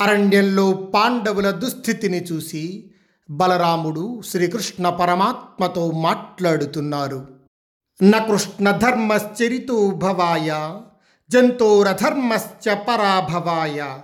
అరణ్యంలో పాండవుల దుస్థితిని చూసి బలరాముడు శ్రీకృష్ణ పరమాత్మతో మాట్లాడుతున్నారు. న కృష్ణ ధర్మశ్చరితో భవాయ జంతోరధర్మశ్చ పరాభవాయ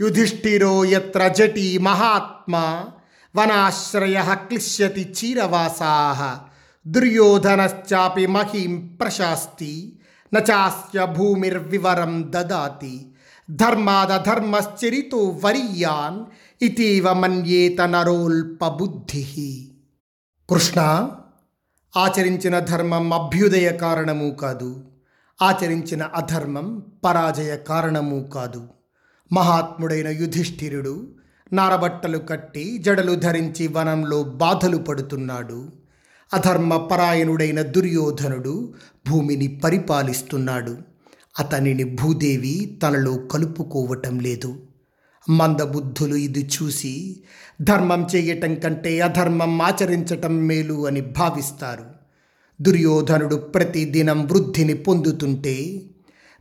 యుధిష్ఠిరో ఎత్ర జటి మహాత్మా వనాశ్రయ క్లిశ్యతి చీరవాసా దుర్యోధనశ్చాపి మహీం ప్రశాస్తి నాస్య భూమిర్వివరం దదాతి ధర్మాదధర్మశ్చరితో వరియాన్ ఇతీవ మన్యేత నరోల్పబుద్ధి కృష్ణ ఆచరించిన ధర్మం అభ్యుదయ కారణము కాదు ఆచరించిన అధర్మం పరాజయ కారణము కాదు మహాత్ముడైన యుధిష్ఠిరుడు నారబట్టలు కట్టి జడలు ధరించి వనంలో బాధలు పడుతున్నాడు। అధర్మ పరాయణుడైన దుర్యోధనుడు భూమిని పరిపాలిస్తున్నాడు। అతనిని భూదేవి తనలో కలుపుకోవటం లేదు. మందబుద్ధులు ఇది చూసి ధర్మం చేయటం కంటే అధర్మం ఆచరించటం మేలు అని భావిస్తారు. దుర్యోధనుడు ప్రతిదినం వృద్ధిని పొందుతుంటే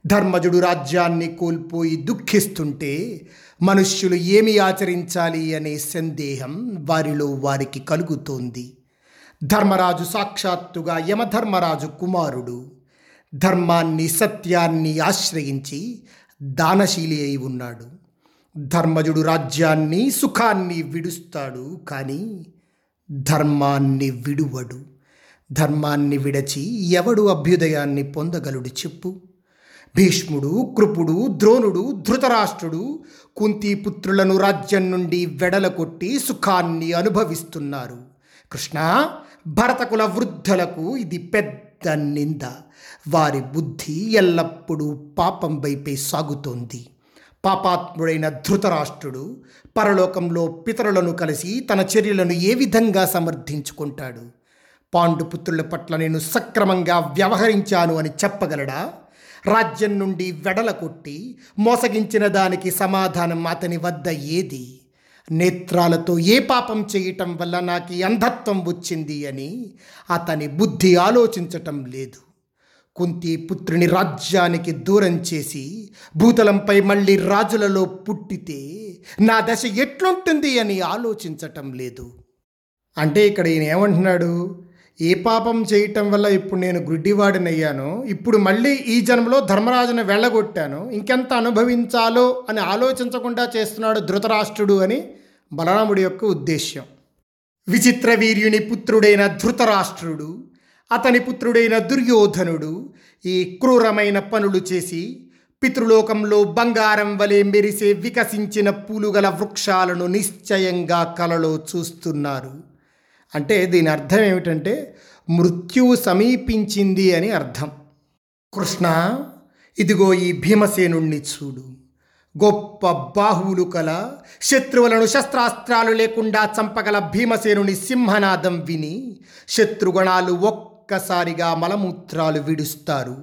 ధర్మజుడు రాజ్యాన్ని కోల్పోయి దుఃఖిస్తుంటే మనుష్యులు ఏమి ఆచరించాలి అనే సందేహం వారిలో వారికి కలుగుతోంది. ధర్మరాజు సాక్షాత్తుగా యమధర్మరాజు కుమారుడు. ధర్మాన్ని సత్యాన్ని ఆశ్రయించి దానశీలి అయి ఉన్నాడు. ధర్మజుడు రాజ్యాన్ని సుఖాన్ని విడుస్తాడు కానీ ధర్మాన్ని విడువడు. ధర్మాన్ని విడచి ఎవడు అభ్యుదయాన్ని పొందగలుడు చెప్పు. భీష్ముడు కృపుడు ద్రోణుడు ధృతరాష్ట్రుడు కుంతిపుత్రులను రాజ్యం నుండి వెడలకొట్టి సుఖాన్ని అనుభవిస్తున్నారు. కృష్ణ భరతకుల వృద్ధులకు ఇది పెద్ద నింద. వారి బుద్ధి ఎల్లప్పుడూ పాపం వైపే సాగుతోంది. పాపాత్ముడైన ధృతరాష్ట్రుడు పరలోకంలో పితరులను కలిసి తన చర్యలను ఏ విధంగా సమర్థించుకుంటాడు? పాండుపుత్రుల పట్ల నేను సక్రమంగా వ్యవహరించాను అని చెప్పగలడా? రాజ్యం నుండి వెడల కొట్టి మోసగించిన దానికి సమాధానం అతని వద్ద ఏది? నేత్రాలతో ఏ పాపం చేయటం వల్ల నాకు అంధత్వం వచ్చింది అని అతని బుద్ధి ఆలోచించటం లేదు. కుంతి పుత్రుని రాజ్యానికి దూరం చేసి భూతలంపై మళ్ళీ రాజులలో పుట్టితే నా దశ ఎట్లుంటుంది అని ఆలోచించటం లేదు. అంటే ఇక్కడ ఈయన ఏమంటున్నాడు? ఏ పాపం చేయటం వల్ల ఇప్పుడు నేను గుడ్డివాడినయ్యాను ఇప్పుడు మళ్ళీ ఈ జన్మలో ధర్మరాజును వెళ్ళగొట్టాను ఇంకెంత అనుభవించాలో అని ఆలోచించకుండా చేస్తున్నాడు ధృతరాష్ట్రుడు అని బలరాముడి యొక్క ఉద్దేశ్యం. విచిత్ర వీర్యుని పుత్రుడైన ధృతరాష్ట్రుడు అతని పుత్రుడైన దుర్యోధనుడు ఈ క్రూరమైన పనులు చేసి పితృలోకంలో బంగారం వలె మెరిసే వికసించిన పూలుగల వృక్షాలను నిశ్చయంగా కలలో చూస్తున్నారు. అంటే దీని అర్థం ఏమిటంటే మృత్యువు సమీపించింది అని అర్థం. కృష్ణ ఇదిగో ఈ భీమసేనుణ్ణి చూడు. గొప్ప బాహువులు కల శత్రువులను శస్త్రాస్త్రాలు లేకుండా చంపగల భీమసేనుని సింహనాదం విని శత్రుగణాలు ఒక్కసారిగా మలమూత్రాలు విడుస్తారు.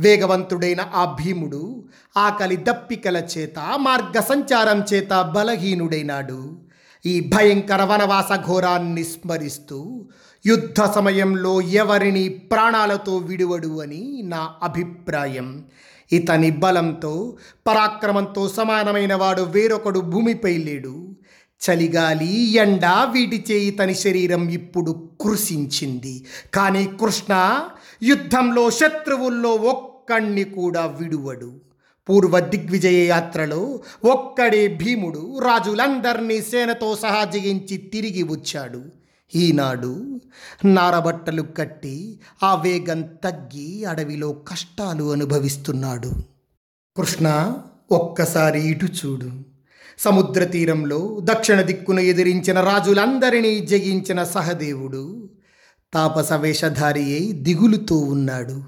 వేగవంతుడైన ఆ భీముడు ఆకలి దప్పికల చేత మార్గ సంచారం చేత బలహీనుడైనాడు. ఈ భయంకర వనవాస ఘోరాన్ని స్మరిస్తూ యుద్ధ సమయంలో ఎవరిని ప్రాణాలతో విడువడు అని నా అభిప్రాయం. ఇతని బలంతో పరాక్రమంతో సమానమైన వాడు వేరొకడు భూమిపై లేడు. చలిగాలి ఎండ చేయి తని శరీరం ఇప్పుడు కృషించింది కానీ కృష్ణ యుద్ధంలో శత్రువుల్లో ఒక్కణ్ణి కూడా విడువడు. పూర్వ దిగ్విజయ యాత్రలో ఒక్కడే భీముడు రాజులందరినీ సేనతో సహా జయించి తిరిగి వచ్చాడు. ఈనాడు నారబట్టలు కట్టి ఆ వేగం తగ్గి అడవిలో కష్టాలు అనుభవిస్తున్నాడు. కృష్ణ ఒక్కసారి ఇటు చూడు. సముద్ర తీరంలో దక్షిణ దిక్కును ఎదిరించిన రాజులందరినీ జయించిన సహదేవుడు తాపస వేషధారి అయి దిగులుతో ఉన్నాడు.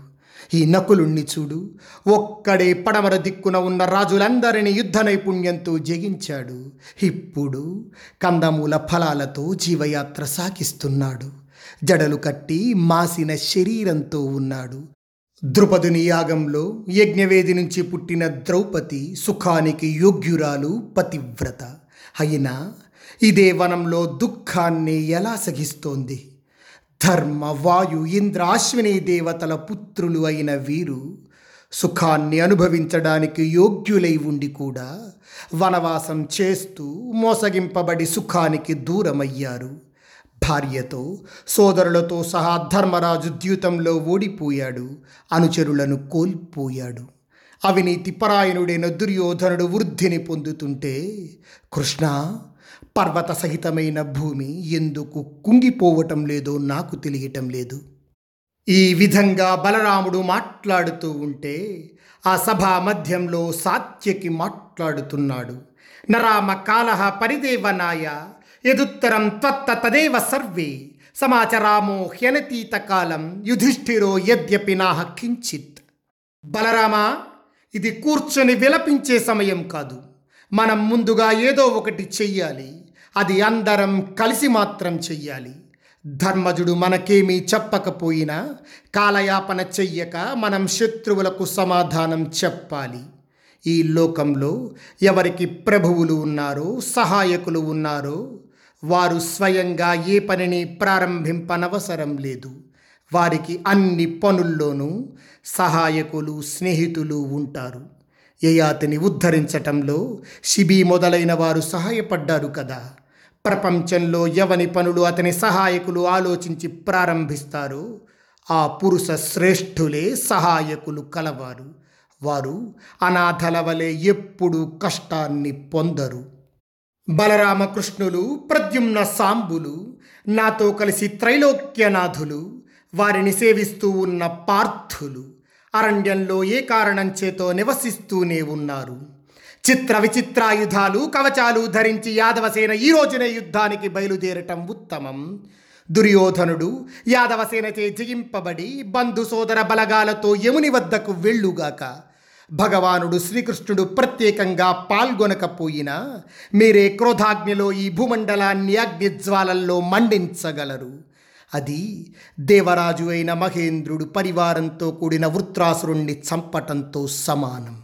ఈ నకులుణ్ణి చూడు ఒక్కడే పడమర దిక్కున ఉన్న రాజులందరినీ యుద్ధ నైపుణ్యంతో జగించాడు ఇప్పుడు కందమూల ఫలాలతో జీవయాత్ర సాగిస్తున్నాడు. జడలు కట్టి మాసిన శరీరంతో ఉన్నాడు. ద్రుపదుని యాగంలో యజ్ఞవేది నుంచి పుట్టిన ద్రౌపది సుఖానికి యోగ్యురాలు పతివ్రత. అయినా ఇదే వనంలో దుఃఖాన్ని ఎలా సహిస్తోంది? ధర్మ వాయు ఇంద్ర అశ్విని దేవతల పుత్రులు అయిన వీరు సుఖాన్ని అనుభవించడానికి యోగ్యులై ఉండి కూడా వనవాసం చేస్తూ మోసగింపబడి సుఖానికి దూరమయ్యారు. భార్యతో సోదరులతో సహా ధర్మరాజు ద్యూతంలో ఓడిపోయాడు అనుచరులను కోల్పోయాడు. అవినీతి పరాయణుడైన దుర్యోధనుడు వృద్ధిని పొందుతుంటే కృష్ణ పర్వత సహితమైన భూమి ఎందుకు కుంగిపోవటం లేదో నాకు తెలియటం లేదు. ఈ విధంగా బలరాముడు మాట్లాడుతూ ఉంటే ఆ సభా మధ్యంలో సాత్యకి మాట్లాడుతున్నాడు. నరామ కాలహ పరిదేవనాయ యదుత్తరం త్వత్త తదేవ సర్వే. సమాచరామో హ్యనతీత కాలం యుధిష్ఠిరో యద్యపి నాహ కించిత్. బలరామా ఇది కూర్చొని విలపించే సమయం కాదు. మనం ముందుగా ఏదో ఒకటి చెయ్యాలి. అది అందరం కలిసి మాత్రం చెయ్యాలి. ధర్మజుడు మనకేమీ చెప్పకపోయినా కాలయాపన చెయ్యక మనం శత్రువులకు సమాధానం చెప్పాలి. ఈ లోకంలో ఎవరికి ప్రభువులు ఉన్నారో సహాయకులు ఉన్నారో వారు స్వయంగా ఏ పనిని ప్రారంభింపనవసరం లేదు. వారికి అన్ని పనుల్లోనూ సహాయకులు స్నేహితులు ఉంటారు. యయాతిని ఉద్ధరించటంలో శిబి మొదలైన వారు సహాయపడ్డారు కదా. ప్రపంచంలో ఎవని పనులు అతని సహాయకులు ఆలోచించి ప్రారంభిస్తారో ఆ పురుష శ్రేష్ఠులే సహాయకులు కలవారు. వారు అనాథల వలె ఎప్పుడూ కష్టాన్ని పొందరు. బలరామకృష్ణులు ప్రద్యుమ్న సాంబులు నాతో కలిసి త్రైలోక్యనాథులు వారిని సేవిస్తూ ఉన్న పార్థులు అరణ్యంలో ఏ కారణం చేతో నివసిస్తూనే ఉన్నారు. చిత్ర విచిత్రాయుధాలు కవచాలు ధరించి యాదవసేన ఈ రోజున యుద్ధానికి బయలుదేరటం ఉత్తమం. దుర్యోధనుడు యాదవసేనచే జయింపబడి బంధు సోదర బలగాలతో యముని వద్దకు వెళ్ళుగాక భగవానుడు శ్రీకృష్ణుడు ప్రత్యేకంగా పాల్గొనకపోయినా మీరే క్రోధాగ్నిలో ఈ భూమండలాన్ని అగ్నిజ్వాలల్లో మండించగలరు. అది దేవరాజు అయిన మహేంద్రుడు పరివారంతో కూడిన వృత్రాసురుణ్ణి చంపటంతో సమానం.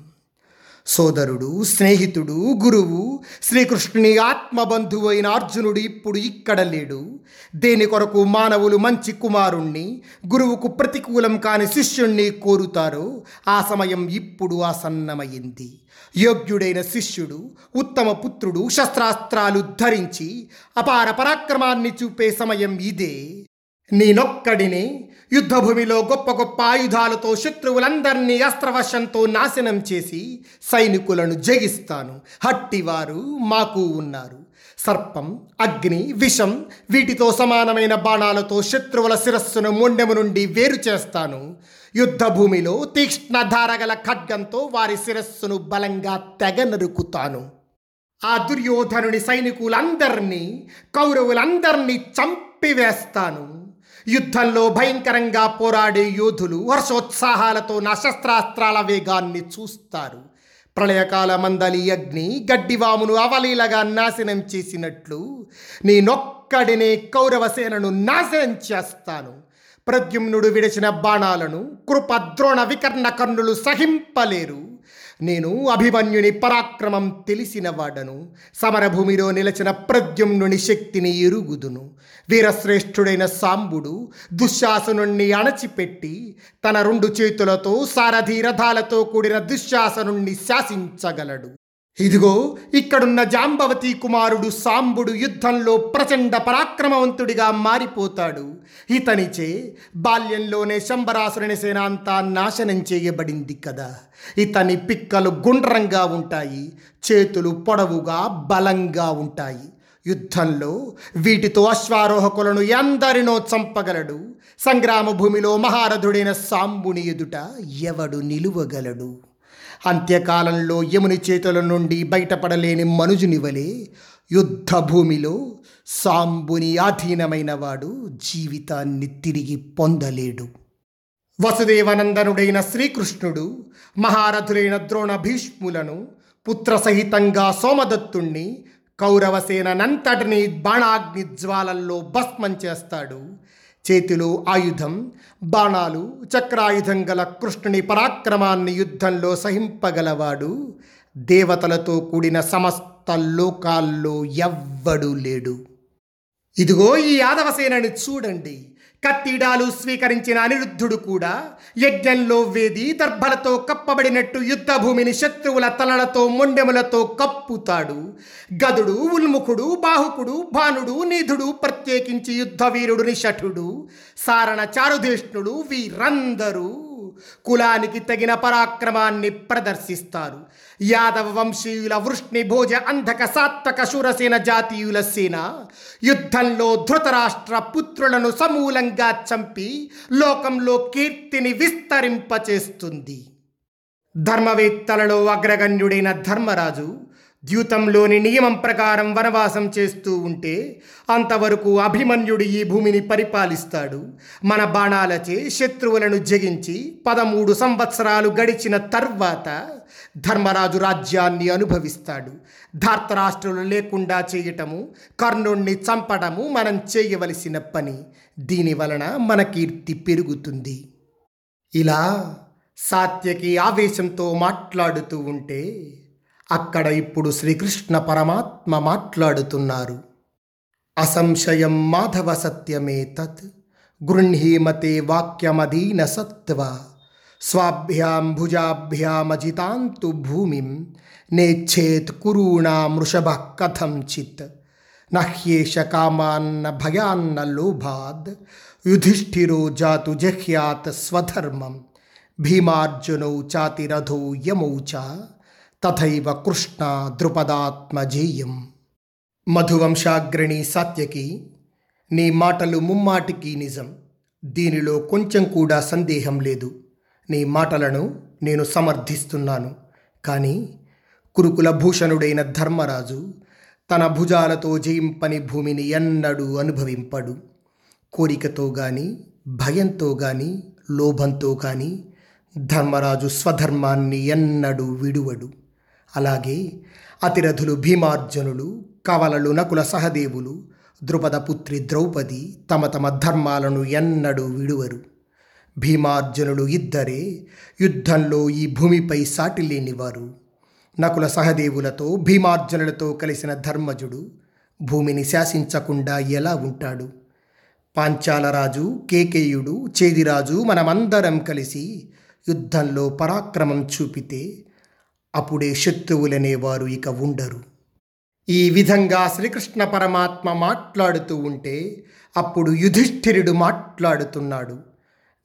సోదరుడు స్నేహితుడు గురువు శ్రీకృష్ణుని ఆత్మబంధువు అయిన అర్జునుడు ఇప్పుడు ఇక్కడ లేడు. దేని కొరకు మానవులు మంచి కుమారుణ్ణి గురువుకు ప్రతికూలం కాని శిష్యుణ్ణి కోరుతారో ఆ సమయం ఇప్పుడు ఆసన్నమైంది. యోగ్యుడైన శిష్యుడు ఉత్తమ పుత్రుడు శస్త్రాస్త్రాలు ధరించి అపార పరాక్రమాన్ని చూపే సమయం ఇదే. నేనొక్కడినే యుద్ధభూమిలో గొప్ప గొప్ప ఆయుధాలతో శత్రువులందరినీ అస్త్రవశంతో నాశనం చేసి సైనికులను జగిస్తాను హట్టివారు మాకు ఉన్నారు. సర్పం అగ్ని విషం వీటితో సమానమైన బాణాలతో శత్రువుల శిరస్సును మొండెము నుండి వేరు చేస్తాను. యుద్ధభూమిలో తీక్ష్ణ ధారగల ఖడ్గంతో వారి శిరస్సును బలంగా తెగ నరుకుతాను ఆ దుర్యోధనుని సైనికులందరినీ కౌరవులందరినీ చంపివేస్తాను. యుద్ధంలో భయంకరంగా పోరాడే యోధులు హర్షోత్సాహాలతో నా శస్త్రాస్త్రాల వేగాన్ని చూస్తారు. ప్రళయకాల మందలి అగ్ని గడ్డివామును అవలీలగా నాశనం చేసినట్లు నేనొక్కడినే కౌరవసేనను నాశనం చేస్తాను. ప్రద్యుమ్నుడు విడిచిన బాణాలను కృపద్రోణ వికర్ణ కర్ణులు సహింపలేరు. నేను అభిమన్యుని పరాక్రమం తెలిసిన వాడను సమరభూమిలో నిలచిన ప్రద్యుమ్నుని శక్తిని ఎరుగుదును. వీరశ్రేష్ఠుడైన సాంబుడు దుశ్శాసనుణ్ణి అణచిపెట్టి తన రెండు చేతులతో సారథి రథాలతో కూడిన దుశ్శాసనుణ్ణి శాసించగలడు. ఇదిగో ఇక్కడున్న జాంబవతి కుమారుడు సాంబుడు యుద్ధంలో ప్రచండ పరాక్రమవంతుడిగా మారిపోతాడు. ఇతనిచే బాల్యంలోనే శంబరాసురుని సేన అంతా నాశనం చేయబడింది కదా. ఇతని పిక్కలు గుండ్రంగా ఉంటాయి చేతులు పొడవుగా బలంగా ఉంటాయి. యుద్ధంలో వీటితో అశ్వారోహకులను ఎందరినో చంపగలడు. సంగ్రామ భూమిలో మహారథుడైన సాంబుని ఎదుట ఎవడు నిలువగలడు? అంత్యకాలంలో యముని చేతుల నుండి బయటపడలేని మనుజునివలే యుద్ధభూమిలో సాంబుని ఆధీనమైన వాడు జీవితాన్ని తిరిగి పొందలేడు. వసుదేవనందనుడైన శ్రీకృష్ణుడు మహారథులైన ద్రోణ భీష్ములను పుత్రసహితంగా సోమదత్తుణ్ణి కౌరవసేనంతటిని బాణాగ్ని జ్వాలల్లో భస్మం చేస్తాడు. చేతిలో ఆయుధం బాణాలు చక్రాయుధం గల కృష్ణుని పరాక్రమాన్ని యుద్ధంలో సహింపగలవాడు. దేవతలతో కూడిన సమస్త లోకాల్లో ఎవ్వడూ లేడు. ఇదిగో ఈ యాదవసేనని చూడండి. కత్తిడాలు స్వీకరించిన అనిరుద్ధుడు కూడా యజ్ఞంలో వేది దర్భలతో కప్పబడినట్టు యుద్ధభూమిని శత్రువుల తలలతో మొండెములతో కప్పుతాడు. గదుడు ఉల్ముఖుడు బాహుకుడు భానుడు నిధుడు ప్రత్యేకించి యుద్ధవీరుడు నిషఠుడు సారణ చారుధేష్ణుడు వీరందరూ కులానికి తగిన పరాక్రమాన్ని ప్రదర్శిస్తారు. యాదవ వంశీయుల వృష్ణి భోజ అంధక సాత్వక శూరసేన జాతీయుల సేన యుద్ధంలో ధృతరాష్ట్ర పుత్రులను సమూలంగా చంపి లోకంలో కీర్తిని విస్తరింపచేస్తుంది. ధర్మవేత్తలలో అగ్రగణ్యుడైన ధర్మరాజు ద్యూతంలోని నియమం ప్రకారం వనవాసం చేస్తూ ఉంటే అంతవరకు అభిమన్యుడు ఈ భూమిని పరిపాలిస్తాడు. మన బాణాలచే శత్రువులను జగించి పదమూడు సంవత్సరాలు గడిచిన తర్వాత ధర్మరాజు రాజ్యాన్ని అనుభవిస్తాడు. ధార్తరాష్ట్రులు లేకుండా చేయటము కర్ణుణ్ణి చంపడము మనం చేయవలసిన పని. దీని వలన మన కీర్తి పెరుగుతుంది. ఇలా సాత్యకి ఆవేశంతో మాట్లాడుతూ ఉంటే అక్కడ ఇప్పుడు శ్రీకృష్ణ పరమాత్మ మాట్లాడుతున్నారు. అసంశయం మాధవ సత్యమే తత్ గృహీమతే వాక్యమదీన సత్వ స్వాభ్యాం భుజాభ్యామజితాంతు భూమిం నేచ్ఛేత్ కురూణామృషభ కథంచిత్ నహ్యేష కామాన్న భయాన్న లోభాద్ యుధిష్ఠిరో జాతు జహ్యాత్ స్వధర్మం భీమార్జునౌ చాతిరథో యమౌ చ తథైవ కృష్ణ ద్రుపదాత్మజేయం. మధువంశాగ్రణి సాత్యకి నీ మాటలు ముమ్మాటికి నిజం. దీనిలో కొంచెం కూడా సందేహం లేదు. నీ మాటలను నేను సమర్థిస్తున్నాను. కానీ కురుకుల భూషణుడైన ధర్మరాజు తన భుజాలతో జయింపని భూమిని ఎన్నడూ అనుభవింపడు. కోరికతో గాని భయంతో గాని లోభంతో కానీ ధర్మరాజు స్వధర్మాన్ని ఎన్నడూ విడువడు. అలాగే అతిరథులు భీమార్జునులు కవలలు నకుల సహదేవులు ద్రుపదపుత్రి ద్రౌపది తమ తమ ధర్మాలను ఎన్నడూ విడువరు. భీమార్జునులు ఇద్దరే యుద్ధంలో ఈ భూమిపై సాటి లేనివారు. నకుల సహదేవులతో భీమార్జునులతో కలిసిన ధర్మజుడు భూమిని శాసించకుండా ఎలా ఉంటాడు? పాంచాలరాజు కేకేయుడు చేదిరాజు మనమందరం కలిసి యుద్ధంలో పరాక్రమం చూపితే అప్పుడే శత్రువులనేవారు ఇక ఉండరు. ఈ విధంగా శ్రీకృష్ణ పరమాత్మ మాట్లాడుతూ ఉంటే అప్పుడు యుధిష్ఠిరుడు మాట్లాడుతున్నాడు.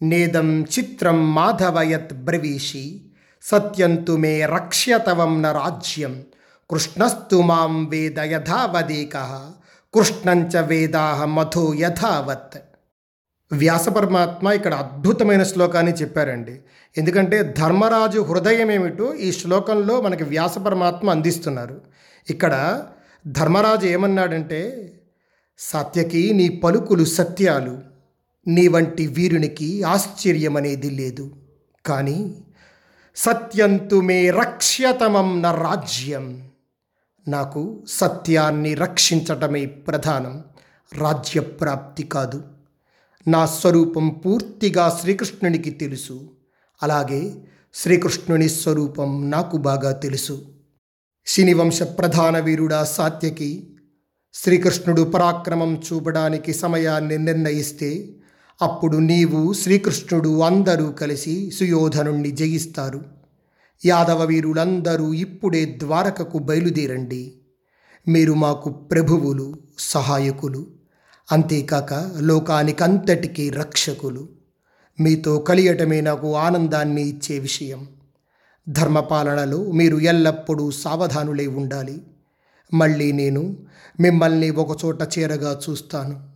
నేదం చిత్రం మాధవయత్ బ్రవీషి సత్యంతు మే రక్ష్యతవం న రాజ్యం కృష్ణస్తు మాం వేద యథావదేక కృష్ణంచ వేదాహ మధో యథావత్. వ్యాస పరమాత్మ ఇక్కడ అద్భుతమైన శ్లోకాన్ని చెప్పారండి. ఎందుకంటే ధర్మరాజు హృదయం ఏమిటో ఈ శ్లోకంలో మనకి వ్యాస పరమాత్మ అందిస్తున్నారు. ఇక్కడ ధర్మరాజు ఏమన్నాడంటే సత్యకి నీ పలుకులు సత్యాలు నీ వంటి వీరునికి ఆశ్చర్యమనేది లేదు. కానీ సత్యంతు మే రక్ష్యతమం నా రాజ్యం. నాకు సత్యాన్ని రక్షించటమే ప్రధానం. రాజ్యప్రాప్తి కాదు. నా స్వరూపం పూర్తిగా శ్రీకృష్ణునికి తెలుసు. అలాగే శ్రీకృష్ణుని స్వరూపం నాకు బాగా తెలుసు. శనివంశ ప్రధాన వీరుడా సాత్యకి శ్రీకృష్ణుడు పరాక్రమం చూపడానికి సమయాన్ని నిర్ణయిస్తే అప్పుడు నీవు శ్రీకృష్ణుడు అందరూ కలిసి సుయోధనుణ్ణి జయిస్తారు. యాదవ వీరులందరూ ఇప్పుడే ద్వారకకు బయలుదేరండి. మీరు మాకు ప్రభువులు సహాయకులు. అంతేకాక లోకానికంతటికీ రక్షకులు. మీతో కలియటమే నాకు ఆనందాన్ని ఇచ్చే విషయం. ధర్మపాలనలో మీరు ఎల్లప్పుడూ సావధానులై ఉండాలి. మళ్ళీ నేను మిమ్మల్ని ఒకచోట చేరగా చూస్తాను.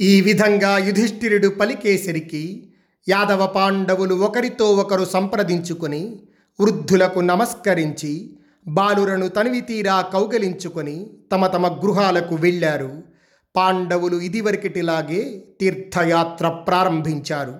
ఈ విధంగా యుధిష్ఠిరుడు పలికేసరికి యాదవ పాండవులు ఒకరితో ఒకరు సంప్రదించుకొని వృద్ధులకు నమస్కరించి బాలురను తనివితీరా కౌగలించుకొని తమ తమ గృహాలకు వెళ్ళారు. పాండవులు ఇదివరకటిలాగే తీర్థయాత్ర ప్రారంభించారు.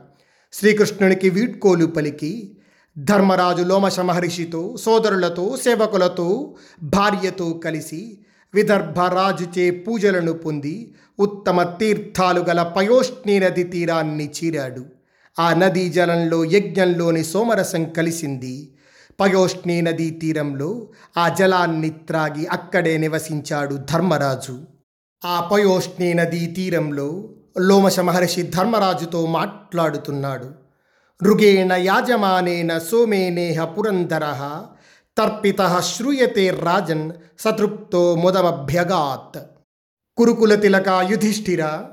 శ్రీకృష్ణునికి వీడ్కోలు పలికి ధర్మరాజు లోమశ మహర్షితో సోదరులతో సేవకులతో భార్యతో కలిసి విదర్భ రాజుచే పూజలను పొంది ఉత్తమ తీర్థాలు గల పయోష్ణి నది తీరాన్ని చీరాడు. ఆ నదీ జలంలో యజ్ఞంలోని సోమరసం కలిసింది. పయోష్ణి నదీ తీరంలో ఆ జలాన్ని త్రాగి అక్కడే నివసించాడు ధర్మరాజు. ఆ పయోష్ణే నదీ తీరంలో లోమశ మహర్షి ధర్మరాజుతో మాట్లాడుతున్నాడు. ఋగేణ యాజమానేన సోమేనేహ పురంధర తర్పిత శ్రూయతే రాజన్ సతృప్తో మొదమభ్యగాత్. కురుకుల తిలక యుధిష్ఠిర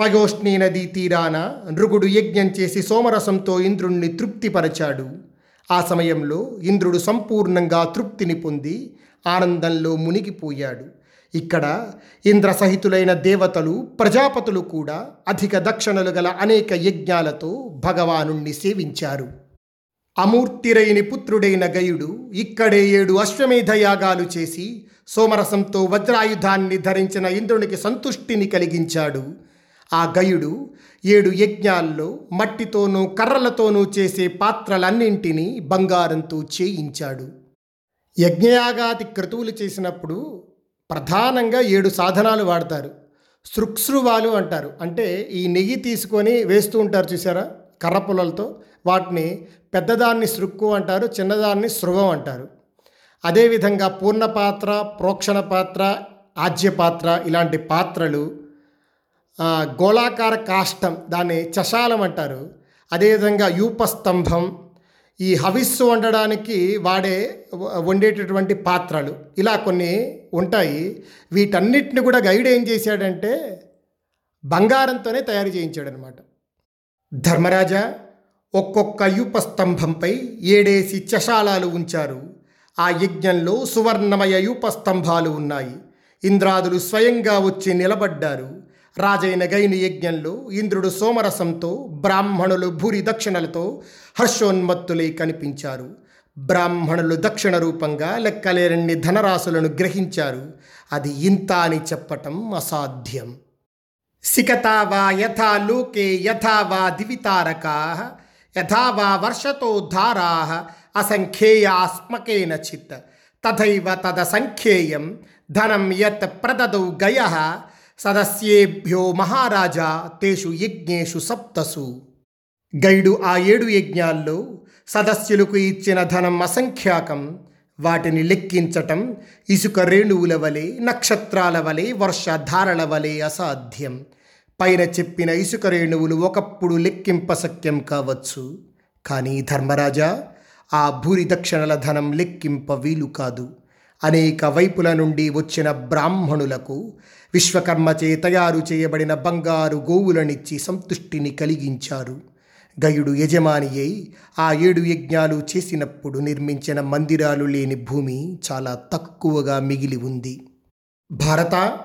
పయోష్ణీ నదీ తీరాన నృగుడు యజ్ఞం చేసి సోమరసంతో ఇంద్రుణ్ణి తృప్తిపరచాడు. ఆ సమయంలో ఇంద్రుడు సంపూర్ణంగా తృప్తిని పొంది ఆనందంలో మునిగిపోయాడు. ఇక్కడ ఇంద్రసహితులైన దేవతలు ప్రజాపతులు కూడా అధిక దక్షిణలు గల అనేక యజ్ఞాలతో భగవానుణ్ణి సేవించారు. అమూర్తిరైని పుత్రుడైన గయుడు ఇక్కడే ఏడు అశ్వమేధ యాగాలు చేసి సోమరసంతో వజ్రాయుధాన్ని ధరించిన ఇంద్రునికి సంతుష్టిని కలిగించాడు. ఆ గయుడు ఏడు యజ్ఞాల్లో మట్టితోనూ కర్రలతోనూ చేసే పాత్రలన్నింటినీ బంగారంతో చేయించాడు. యజ్ఞయాగాది క్రతువులు చేసినప్పుడు ప్రధానంగా ఏడు సాధనాలు వాడతారు. సృక్సృవాలు అంటారు. అంటే ఈ నెయ్యి తీసుకొని వేస్తూ ఉంటారు చూసారా? కర్రపుల్లలతో వాటిని పెద్దదాన్ని శృక్కు అంటారు చిన్నదాన్ని శృవం అంటారు. అదేవిధంగా పూర్ణ పాత్ర ప్రోక్షణ పాత్ర ఆజ్య పాత్ర ఇలాంటి పాత్రలు గోళాకార కాష్టం దాన్ని చషాలం అంటారు. అదేవిధంగా యూపస్తంభం ఈ హవిస్సు వండడానికి వాడే వండేటటువంటి పాత్రలు ఇలా కొన్ని ఉంటాయి. వీటన్నిటిని కూడా గైడ్ ఏం చేశాడంటే బంగారంతోనే తయారు చేయించాడనమాట. ధర్మరాజా ఒక్కొక్క యూపస్తంభంపై ఏడేసి చషాలాలు ఉంచారు. ఆ యజ్ఞంలో సువర్ణమయ యూపస్తంభాలు ఉన్నాయి. ఇంద్రాదులు స్వయంగా వచ్చి నిలబడ్డారు. రాజైన గైని యజ్ఞంలో ఇంద్రుడు సోమరసంతో బ్రాహ్మణులు భూరి దక్షిణలతో హర్షోన్మత్తులై కనిపించారు. బ్రాహ్మణులు దక్షిణ రూపంగా లెక్కలేరన్ని ధనరాశులను గ్రహించారు. అది ఇంత అని చెప్పటం అసాధ్యం. సికతా వా యథా లోకే యథా వా దివితారకా యథా వా వర్షతో ధారా అసంఖ్యేయాస్మకేన చిత్ తథైవ తదసంఖ్యేయం ధనం యత్ ప్రదదౌ గయ సదస్యేభ్యో మహారాజా తేషు యజ్ఞేషు సప్తసు. గైడు ఆ ఏడు యజ్ఞాల్లో సదస్యులకు ఇచ్చిన ధనం అసంఖ్యాకం వాటిని లెక్కించటం ఇసుక రేణువుల వలె నక్షత్రాల వలె వర్షధారల వలె అసాధ్యం. పైన చెప్పిన ఇసుక రేణువులు ఒకప్పుడు లెక్కింపశక్యం కావచ్చు. కానీ ధర్మరాజా ఆ భూరి దక్షిణల ధనం లెక్కింప వీలు కాదు. అనేక వైపుల నుండి వచ్చిన బ్రాహ్మణులకు విశ్వకర్మచే తయారు చేయబడిన బంగారు గోవులనిచ్చి సంతుష్టిని కలిగించారు. గయుడు యజమాని అయి ఆ ఏడు యజ్ఞాలు చేసినప్పుడు నిర్మించిన మందిరాలు లేని భూమి చాలా తక్కువగా మిగిలి ఉంది. భారత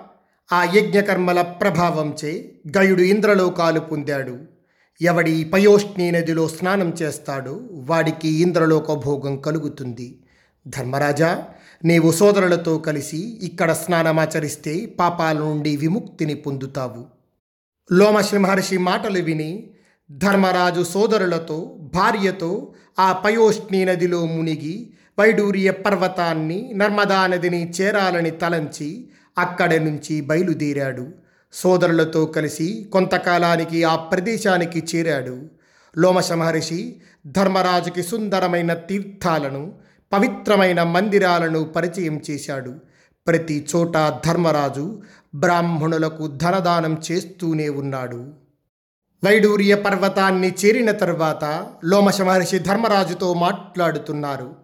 ఆ యజ్ఞకర్మల ప్రభావంచే గయుడు ఇంద్రలోకాలు పొందాడు. ఎవడి పయోష్ణి నదిలో స్నానం చేస్తాడో వాడికి ఇంద్రలోక భోగం కలుగుతుంది. ధర్మరాజా నీవు సోదరులతో కలిసి ఇక్కడ స్నానమాచరిస్తే పాపాల నుండి విముక్తిని పొందుతావు. లోమశ్రీ మహర్షి మాటలు విని ధర్మరాజు సోదరులతో భార్యతో ఆ పయోష్ణి నదిలో మునిగి వైడూర్య పర్వతాన్ని నర్మదా నదిని చేరాలని తలంచి అక్కడి నుంచి బయలుదేరాడు. సోదరులతో కలిసి కొంతకాలానికి ఆ ప్రదేశానికి చేరాడు. లోమశ మహర్షి ధర్మరాజుకి సుందరమైన తీర్థాలను పవిత్రమైన మందిరాలను పరిచయం చేశాడు. ప్రతి చోట ధర్మరాజు బ్రాహ్మణులకు ధనదానం చేస్తూనే ఉన్నాడు. వైడూర్య పర్వతాన్ని చేరిన తర్వాత లోమశ మహర్షి ధర్మరాజుతో మాట్లాడుతున్నారు.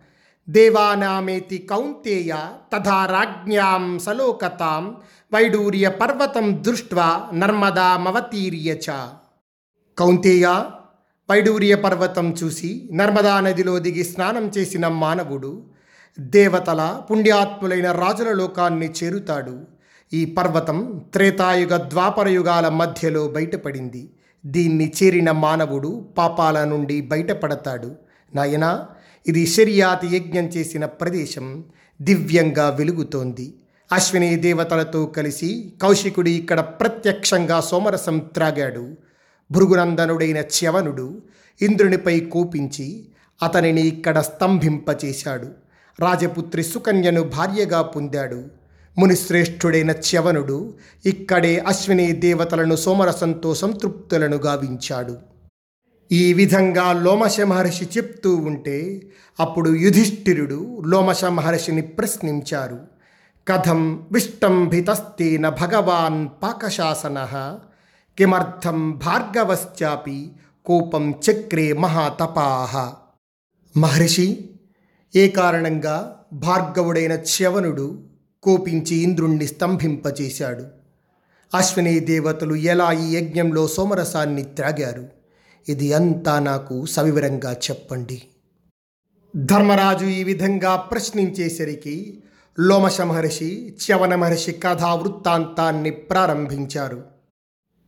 దేవానామేతి కౌంతేయ తథా రాజ్ఞాం సలోకతాం వైడూర్య పర్వతం దృష్ట్వా నర్మదా మవతీర్య చ. కౌంతేయ పైడూరియ పర్వతం చూసి నర్మదా నదిలో దిగి స్నానం చేసిన మానవుడు దేవతల పుణ్యాత్ములైన రాజుల లోకాన్ని చేరుతాడు. ఈ పర్వతం త్రేతాయుగ ద్వాపరయుగాల మధ్యలో బయటపడింది. దీన్ని చేరిన మానవుడు పాపాల నుండి బయటపడతాడు. నాయనా ఇది శర్యాతి యజ్ఞం చేసిన ప్రదేశం. దివ్యంగా వెలుగుతోంది. అశ్విని దేవతలతో కలిసి కౌశికుడు ఇక్కడ ప్రత్యక్షంగా సోమరసం త్రాగాడు. భృగునందనుడైన చ్యవనుడు ఇంద్రునిపై కోపించి అతనిని ఇక్కడ స్తంభింపచేశాడు. రాజపుత్రి సుకన్యను భార్యగా పొందాడు. మునిశ్రేష్ఠుడైన చ్యవనుడు ఇక్కడే అశ్విని దేవతలను సోమరసంతో సంతృప్తులను గావించాడు. ఈ విధంగా లోమశ మహర్షి చెప్తూ ఉంటే అప్పుడు యుధిష్ఠిరుడు లోమశ మహర్షిని ప్రశ్నించారు. కథం విష్టంభితస్తేన భగవాన్ పాకశాసన కిమర్థం భార్గవశ్చాపి కోపం చక్రే మహాతపాహ మహర్షి ఏ కారణంగా భార్గవుడైన చ్యవనుడు కోపించి ఇంద్రుణ్ణి స్తంభింపచేశాడు. అశ్విని దేవతలు ఎలా ఈ యజ్ఞంలో సోమరసాన్ని త్రాగారు? ఇది అంతా నాకు సవివరంగా చెప్పండి. ధర్మరాజు ఈ విధంగా ప్రశ్నించేసరికి లోమశ మహర్షి చ్యవన మహర్షి కథా వృత్తాంతాన్ని ప్రారంభించారు.